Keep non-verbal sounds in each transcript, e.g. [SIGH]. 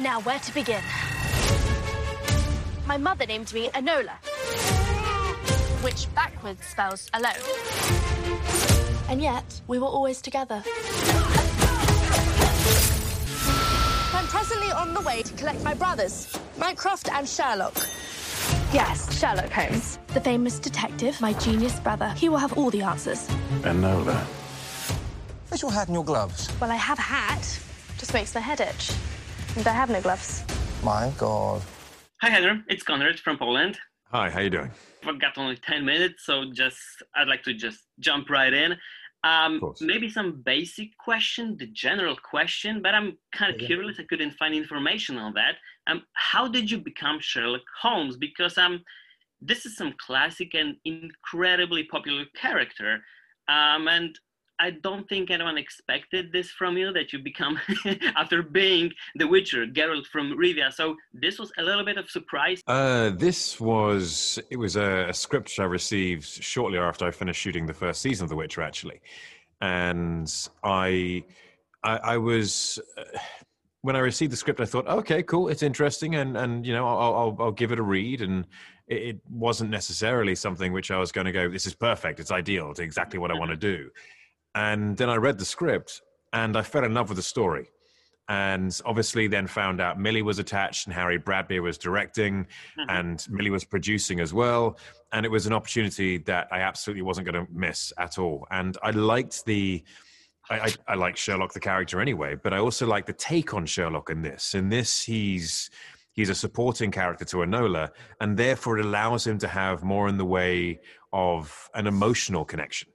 Now, where to begin? My mother named me Enola, which backwards spells alone. And yet, we were always together. I'm presently on the way to collect my brothers, Mycroft and Sherlock. Yes, Sherlock Holmes. The famous detective, my genius brother. He will have all the answers. Enola. Where's your hat and your gloves? Well, I have a hat. Just makes my head itch. And I have no gloves. My God. Hi, Heather. It's Conrad from Poland. Hi, how you doing? I've got only 10 minutes, so just I'd like to just jump right in. Um, maybe some basic question, the general question, but I'm kind of Yeah. curious. I couldn't find information on that. Um, how did you become Sherlock Holmes? Because um, this is some classic and incredibly popular character, um, and I don't think anyone expected this from you that you become [LAUGHS] after being the Witcher, Geralt from Rivia. So this was a little bit of surprise. Uh, this was it was a, a script I received shortly after I finished shooting the first season of The Witcher, actually, and I, I, I was. Uh, when I received the script, I thought, okay, cool, it's interesting, and and you know, I'll I'll, I'll give it a read, and it, it wasn't necessarily something which I was going to go, this is perfect, it's ideal, it's exactly what I want to do, and then I read the script, and I fell in love with the story, and obviously then found out Millie was attached and Harry Bradbeer was directing, mm-hmm. and Millie was producing as well, and it was an opportunity that I absolutely wasn't going to miss at all, and I liked the. I, I, I like Sherlock the character anyway, but I also like the take on Sherlock in this. In this, he's he's a supporting character to Enola, and therefore it allows him to have more in the way of an emotional connection.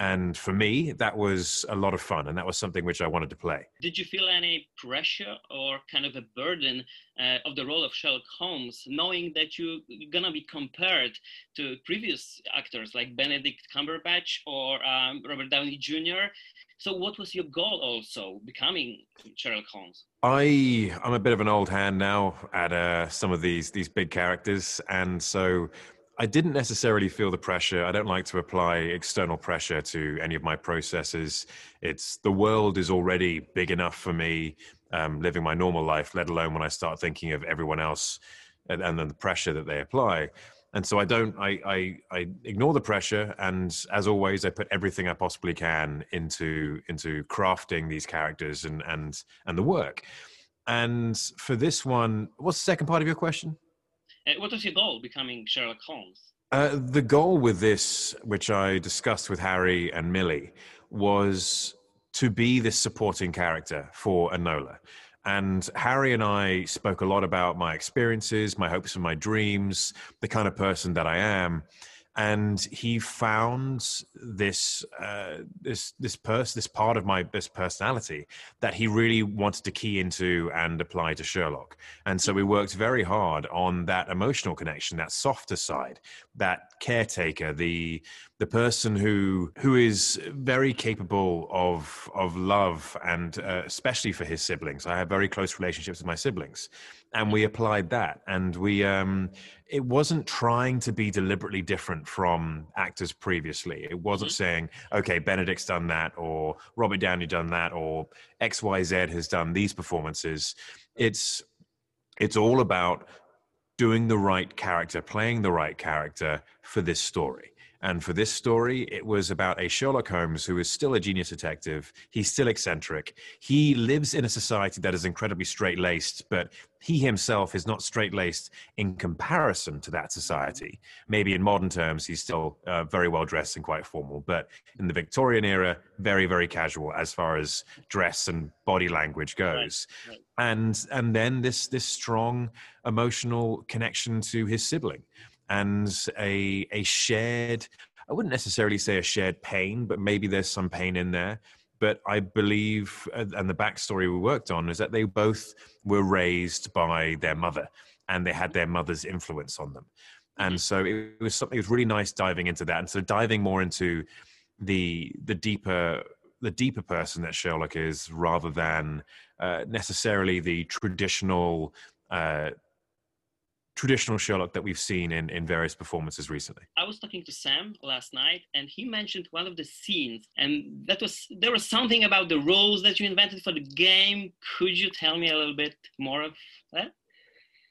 And for me, that was a lot of fun, and that was something which I wanted to play. Did you feel any pressure or kind of a burden uh, of the role of Sherlock Holmes, knowing that you're gonna be compared to previous actors like Benedict Cumberbatch or um, Robert Downey Jr.? So, what was your goal also becoming Sherlock Holmes? I I'm a bit of an old hand now at uh, some of these these big characters, and so I didn't necessarily feel the pressure. I don't like to apply external pressure to any of my processes. It's the world is already big enough for me um, living my normal life, let alone when I start thinking of everyone else and, and then the pressure that they apply. And so I don't, I, I, I ignore the pressure, and as always, I put everything I possibly can into into crafting these characters and and and the work. And for this one, what's the second part of your question? Uh, what was your goal becoming Sherlock Holmes? Uh, the goal with this, which I discussed with Harry and Millie, was to be this supporting character for Enola. And Harry and I spoke a lot about my experiences, my hopes and my dreams, the kind of person that I am. And he found this uh, this this person, this part of my this personality that he really wanted to key into and apply to Sherlock. And so we worked very hard on that emotional connection, that softer side, that caretaker, the the person who who is very capable of of love and uh, especially for his siblings. I have very close relationships with my siblings, and we applied that, and we um, it wasn't trying to be deliberately different from actors previously. It wasn't saying, okay, Benedict's done that, or Robert Downey done that, or X Y Z has done these performances. It's it's all about doing the right character, playing the right character for this story. And for this story, it was about a Sherlock Holmes who is still a genius detective. He's still eccentric. He lives in a society that is incredibly straight laced, but he himself is not straight laced in comparison to that society. Maybe in modern terms, he's still uh, very well dressed and quite formal, but in the Victorian era, very, very casual as far as dress and body language goes. right. And and then this this strong emotional connection to his sibling and a a shared I wouldn't necessarily say a shared pain, but maybe there's some pain in there. But I believe, uh, and the backstory we worked on is that they both were raised by their mother, and they had their mother's influence on them. And so it was something. It was really nice diving into that, and so diving more into the the deeper the deeper person that Sherlock is, rather than uh, necessarily the traditional. Uh, traditional Sherlock that we've seen in, in various performances recently. I was talking to Sam last night, and he mentioned one of the scenes, and that was there was something about the rules that you invented for the game. Could you tell me a little bit more of that?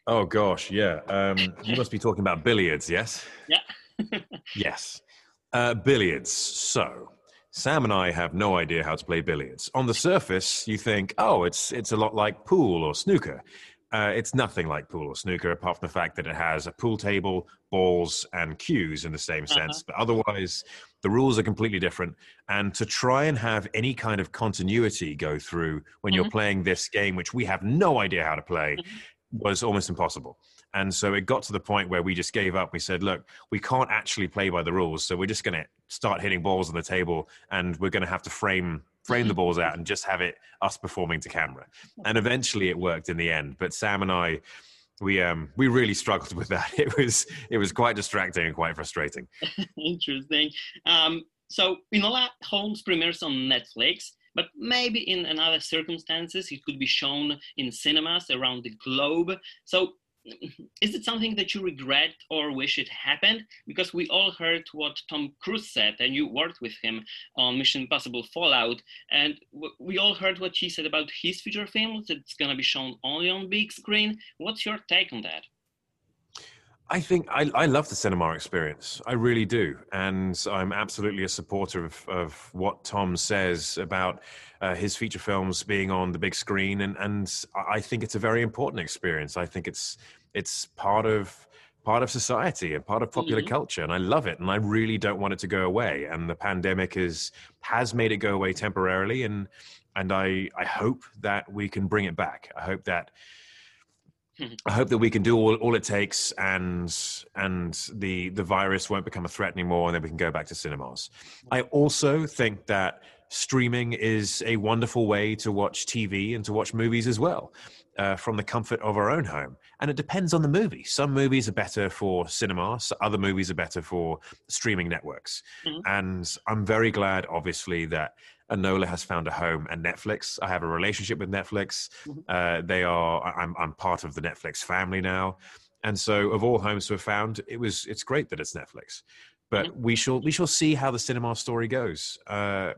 Oh gosh, yeah. Um, you must be [LAUGHS] talking about billiards, yes? Yeah. [LAUGHS] yes. Uh, billiards. So, Sam and I have no idea how to play billiards. On the surface, you think, oh, it's it's a lot like pool or snooker. Uh, it's nothing like pool or snooker, apart from the fact that it has a pool table, balls, and cues in the same uh-huh. sense. But otherwise, the rules are completely different. And to try and have any kind of continuity go through when mm-hmm. you're playing this game, which we have no idea how to play, mm-hmm. was almost impossible. And so it got to the point where we just gave up. We said, look, we can't actually play by the rules. So we're just going to start hitting balls on the table and we're going to have to frame frame the balls out and just have it us performing to camera. And eventually it worked in the end. But Sam and I, we um we really struggled [LAUGHS] with that. It was it was quite distracting and quite frustrating. [LAUGHS] Interesting. Um, so Enola Holmes premieres on Netflix, but maybe in another circumstances it could be shown in cinemas around the globe. So [CLEARS THROAT] is it something that you regret or wish it happened? Because we all heard what Tom Cruise said, and you worked with him on Mission Impossible Fallout, and we all heard what he said about his future films that's going to be shown only on big screen. What's your take on that? I think I, I, love the cinema experience. I really do. And I'm absolutely a supporter of, of what Tom says about uh, his feature films being on the big screen. And, and I think it's a very important experience. I think it's, it's part of, part of society and part of popular mm-hmm. culture. And I love it. And I really don't want it to go away. And the pandemic is, has made it go away temporarily. And, and I, I hope that we can bring it back. I hope that, I hope that we can do all, all it takes and and the the virus won't become a threat anymore and then we can go back to cinemas. I also think that streaming is a wonderful way to watch TV and to watch movies as well. Uh, from the comfort of our own home. And it depends on the movie. Some movies are better for cinema, so other movies are better for streaming networks. Mm-hmm. And I'm very glad, obviously, that Enola has found a home at Netflix. I have a relationship with Netflix. Mm-hmm. Uh, they are. I'm. I'm part of the Netflix family now, and so of all homes to have found, it was. It's great that it's Netflix, but we shall. We shall see how the cinema story goes. Uh,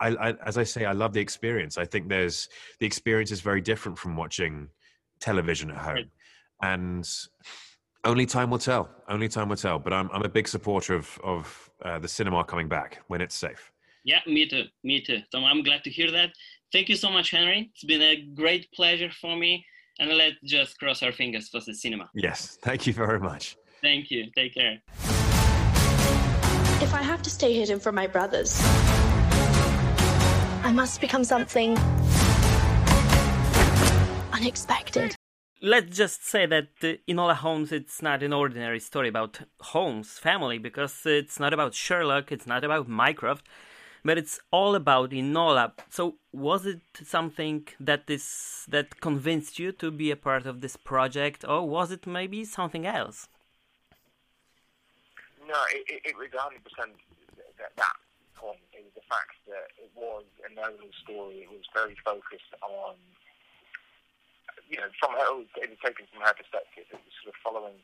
I, I, as I say, I love the experience. I think there's the experience is very different from watching television at home, and only time will tell. Only time will tell. But I'm I'm a big supporter of of uh, the cinema coming back when it's safe. Yeah, me too. Me too. So I'm glad to hear that. Thank you so much, Henry. It's been a great pleasure for me. And let's just cross our fingers for the cinema. Yes. Thank you very much. Thank you. Take care. If I have to stay hidden from my brothers, I must become something unexpected let's just say that uh, Enola Holmes it's not an ordinary story about Holmes family because it's not about Sherlock, it's not about Mycroft, but it's all about Enola. So was it something that is that convinced you to be a part of this project, or was it maybe something else? No, it, it was 100 percent that, that point. It was the fact that it was a Enola story. It was very focused on, you know, from her. It was taken from her perspective. It was sort of following,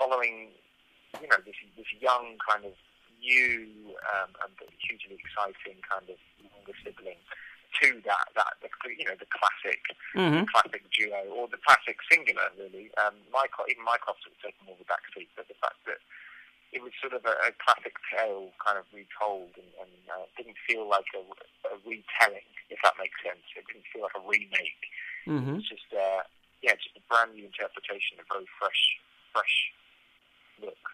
following, you know, this this young kind of new um, and hugely exciting kind of younger sibling to that that the, you know the classic mm-hmm. classic duo or the classic singular really. Um, Mycroft, even Mycroft sort of taken more of a backseat, but the fact that it was sort of a, a classic tale kind of retold and, and uh, didn't feel like a, a, retelling, if that makes sense. It didn't feel like a remake. Mm-hmm. It was just uh, yeah, just a brand new interpretation, a very fresh fresh look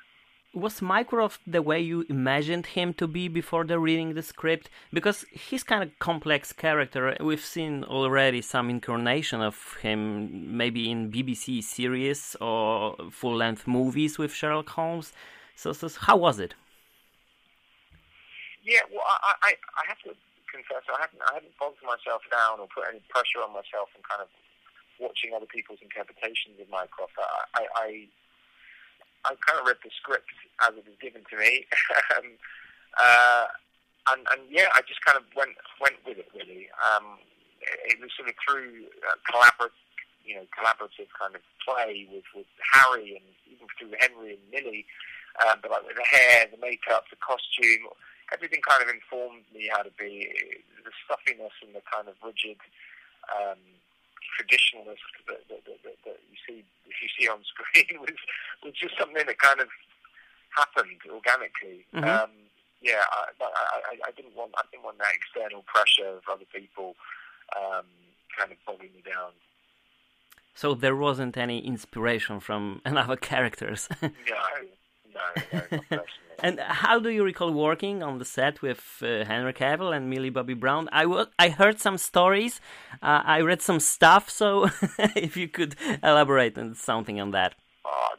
was Mycroft the way you imagined him to be before the reading the script? Because he's kind of complex character. We've seen already some incarnation of him, maybe in BBC series or full-length movies with Sherlock Holmes. So, so how was it? Yeah, well, I, I, I have to confess, I haven't, I haven't bogged myself down or put any pressure on myself in kind of watching other people's interpretations of Mycroft. I, I, I I kind of read the script as it was given to me, [LAUGHS] um, uh, and and yeah, I just kind of went went with it really. Um, it, was sort of through uh, collaborative you know collaborative kind of play with with Harry and even through Henry and Millie. Um, but like the hair, the makeup, the costume, everything kind of informed me how to be. The stuffiness and the kind of rigid um, traditionalist that, that, that, that, you see you see on [LAUGHS] screen was was just something that kind of happened organically. Mhm. Um, yeah, I, I, I, didn't want I didn't want that external pressure of other people um, kind of bogging me down. So there wasn't any inspiration from [LAUGHS] another characters. [LAUGHS] No, no, no, [LAUGHS] and how do you recall working on the set with uh, Henry Cavill and Millie Bobby Brown? I wa- I heard some stories, uh, I read some stuff. So if you could elaborate on something on that. Oh,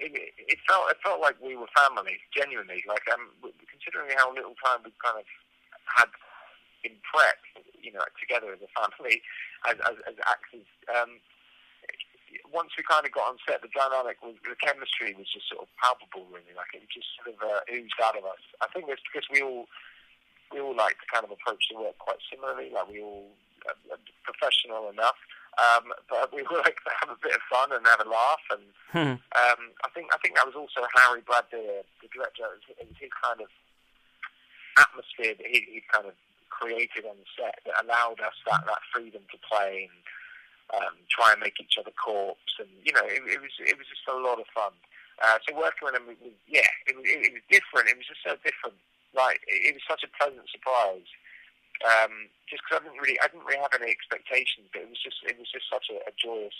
it, it, felt it felt like we were family, genuinely. Like um, considering how little time we kind of had in prep, you know, together as a family, as as, as actors. Um, once we kind of got on set, the dynamic was the chemistry was just sort of palpable, really. Like it just sort of uh, oozed out of us. I think it's because we all we all like to kind of approach the work quite similarly. Like we all uh, uh, professional enough, um, but we all [LAUGHS] like to have a bit of fun and have a laugh. And Hmm. um, I think I think that was also Harry Bradbeer, the director. It was, it was his kind of atmosphere that he, he kind of created on the set that allowed us that, that freedom to play and um, try and make each other corpse. And you know, it, it was it was just a lot of fun. Uh, so working with him, was, yeah, it was, it, it was different. It was just so different. Like it, it was such a pleasant surprise. Um, just because I didn't really, I didn't really have any expectations, but it was just, it was just such a, a joyous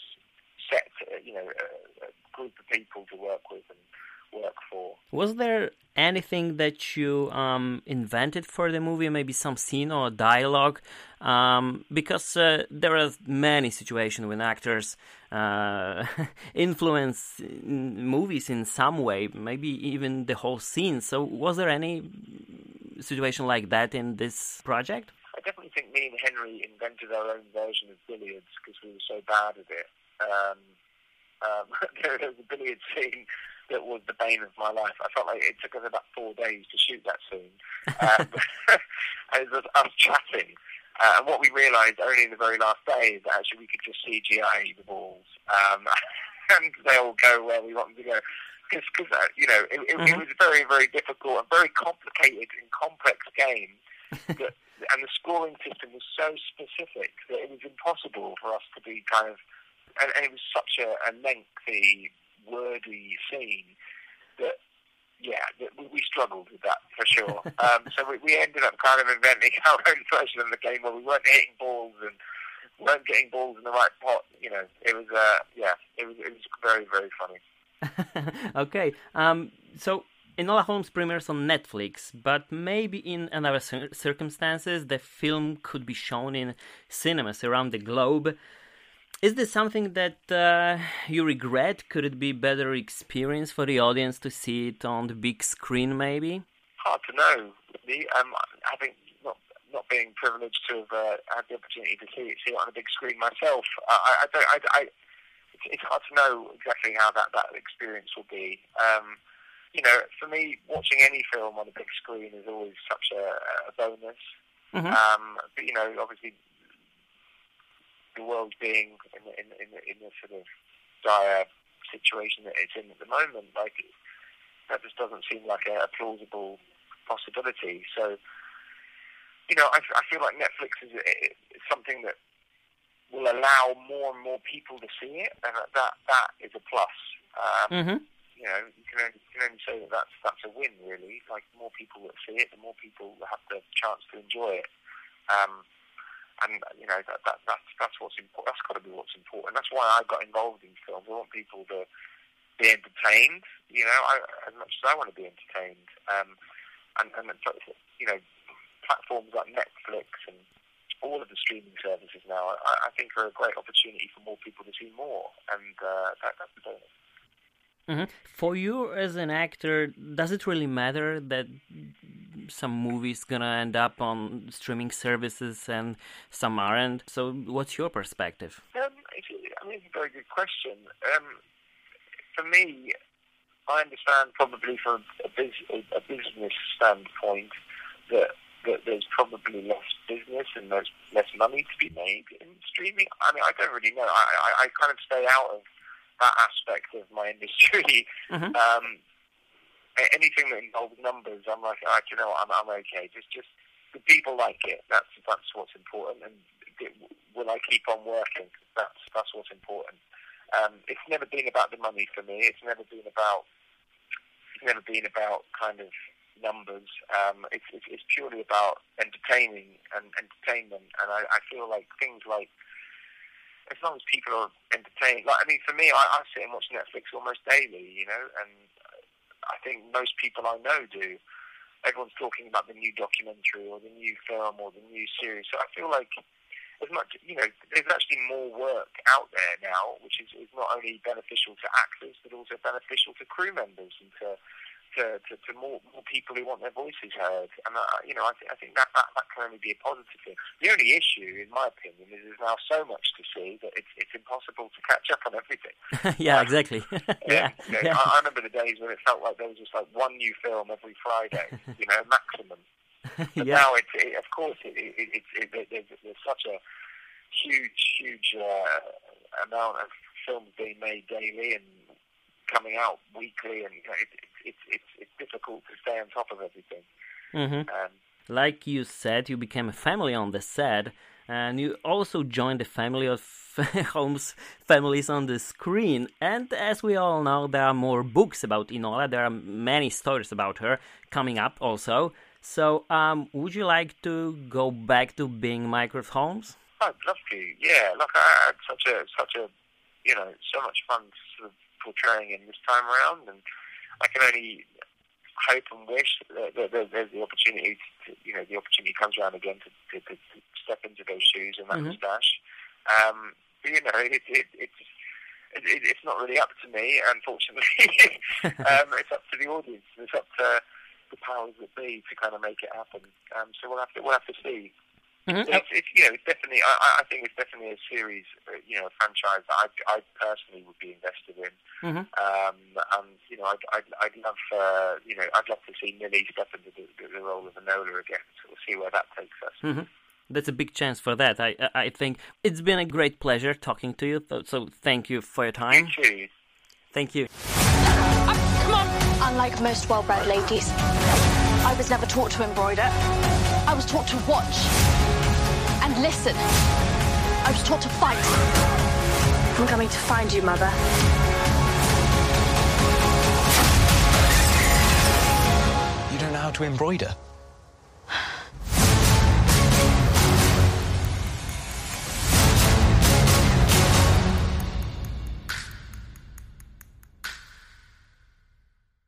set, uh, you know, a, a group of people to work with and work for. Was there anything that you um, invented for the movie, maybe some scene or dialogue? Um, because uh, there are many situations when actors uh, [LAUGHS] influence movies in some way, maybe even the whole scene. So, was there any situation like that in this project? I definitely think me and Henry invented our own version of billiards because we were so bad at it. Um, um, [LAUGHS] there was a billiard scene that was the bane of my life. I felt like it took us about four days to shoot that scene. Um, [LAUGHS] it was us chatting. Uh, and what we realised only in the very last day is that actually we could just CGI the balls. Um, [LAUGHS] and they all go where we want them to go. Because, uh, you know, it, it, it Mhm. was a very, very difficult and very complicated and complex game [LAUGHS] that, and the scoring system was so specific that it was impossible for us to be kind of, and, and it was such a, a lengthy, wordy scene that, yeah, that we, we struggled with that for sure. [LAUGHS] um, so we, we ended up kind of inventing [LAUGHS] our own version of the game where we weren't hitting balls and weren't getting balls in the right pot. You know, it was, uh, yeah, it was, it was very, very funny. [LAUGHS] okay. Um, so Enola Holmes premieres on Netflix, but maybe in other cir- circumstances, the film could be shown in cinemas around the globe. Is this something that uh, you regret? Could it be better experience for the audience to see it on the big screen, maybe? hard to know. Really. Um, having not not being privileged to have uh, had the opportunity to see it, see it on a big screen myself, I, I, don't. I, it's, it's hard to know exactly how that that experience will be. Um, you know, for me, watching any film on a big screen is always such a, a bonus. Mhm. Um, but you know, obviously, the world being in the, in, in, in the sort of dire situation that it's in at the moment, like that just doesn't seem like a, a plausible possibility. So, you know, I, I feel like Netflix is is something that will allow more and more people to see it, and that that, that is a plus. Um, Mm-hmm. You know, you can only, you can only say that that's that's a win, really. Like the more people that see it, the more people that have the chance to enjoy it. Um, and you know that, that that's that's what's important. That's got to be what's important. That's why I got involved in films. I want people to be entertained. You know, I, as much as I want to be entertained. Um, and and you know, platforms like Netflix and all of the streaming services now, I, I think are a great opportunity for more people to see more, and uh, that, that's the bonus. hmm For you as an actor, does it really matter that some movies gonna end up on streaming services and some aren't? So, what's your perspective? Um, it's, I mean, it's a very good question. Um, for me, I understand probably from a, bus- a business standpoint that that there's probably less business and there's less money to be made in streaming. I mean, I don't really know. I, I, I kind of stay out of that aspect of my [LAUGHS] industry. Mhm. Um, anything that involves numbers, I'm like, oh, you know. I'm, I'm okay. Just, just the people like it. That's that's what's important. And it, will I keep on working? That's that's what's important. Um, it's never been about the money for me. It's never been about. It's never been about kind of numbers. Um, it's, it's it's purely about entertaining and entertainment. And I, I feel like things like as long as people are entertained. Like I mean, for me, I, I sit and watch Netflix almost daily. You know, and I think most people I know do. Everyone's talking about the new documentary or the new film or the new series. So I feel like as much, you know, there's actually more work out there now, which is, is not only beneficial to actors but also beneficial to crew members and to to, to, to more, more people who want their voices heard. And, uh, you know, I, th- I think that, that, that can only be a positive thing. The only issue, in my opinion, is there's now so much to see that it's, it's impossible to catch up on everything. [LAUGHS] yeah, exactly. [LAUGHS] yeah, You know, yeah. I, I remember the days when it felt like there was just like one new film every Friday, [LAUGHS] you know, maximum. But yeah. now, it's it, of course, it, it, it, it, there's, there's such a huge, huge uh, amount of films being made daily and coming out weekly, and you know, it, it's it's it's difficult to stay on top of everything. hmm Um, Like you said, you became a family on the set, and you also joined the family of [LAUGHS] Holmes families on the screen. And as we all know, there are more books about Enola. There are many stories about her coming up also. So, um, would you like to go back to being Mycroft Holmes? I'd love to. Yeah, look, I had such a such a you know so much fun sort of portraying him this time around, and I can only hope and wish that, that, that there's the opportunity to you know the opportunity comes around again to, to, to, step into those shoes and that Mhm. moustache. Um, but you know, it, it, it's it, it, it's not really up to me, unfortunately. [LAUGHS] um, it's up to the audience. It's up to the powers that be to kind of make it happen. Um, so we'll have to we'll have to see. Mhm. It's, it's you know it's definitely I, I- I think it's definitely a series uh, you know a franchise that I, I personally would be invested in. Mhm. Um, and you know I'd, I'd, I'd love uh, you know I'd love to see Millie step into the, the, the role of Enola again. So we'll see where that takes us. Mhm. That's a big chance for that. I I I think it's been a great pleasure talking to you. So, so thank you for your time. Thank you too. Thank you. Come on! Unlike most well-bred ladies, I was never taught to embroider. I was taught to watch listen. I was taught to fight. I'm coming to find you, Mother. You don't know how to embroider?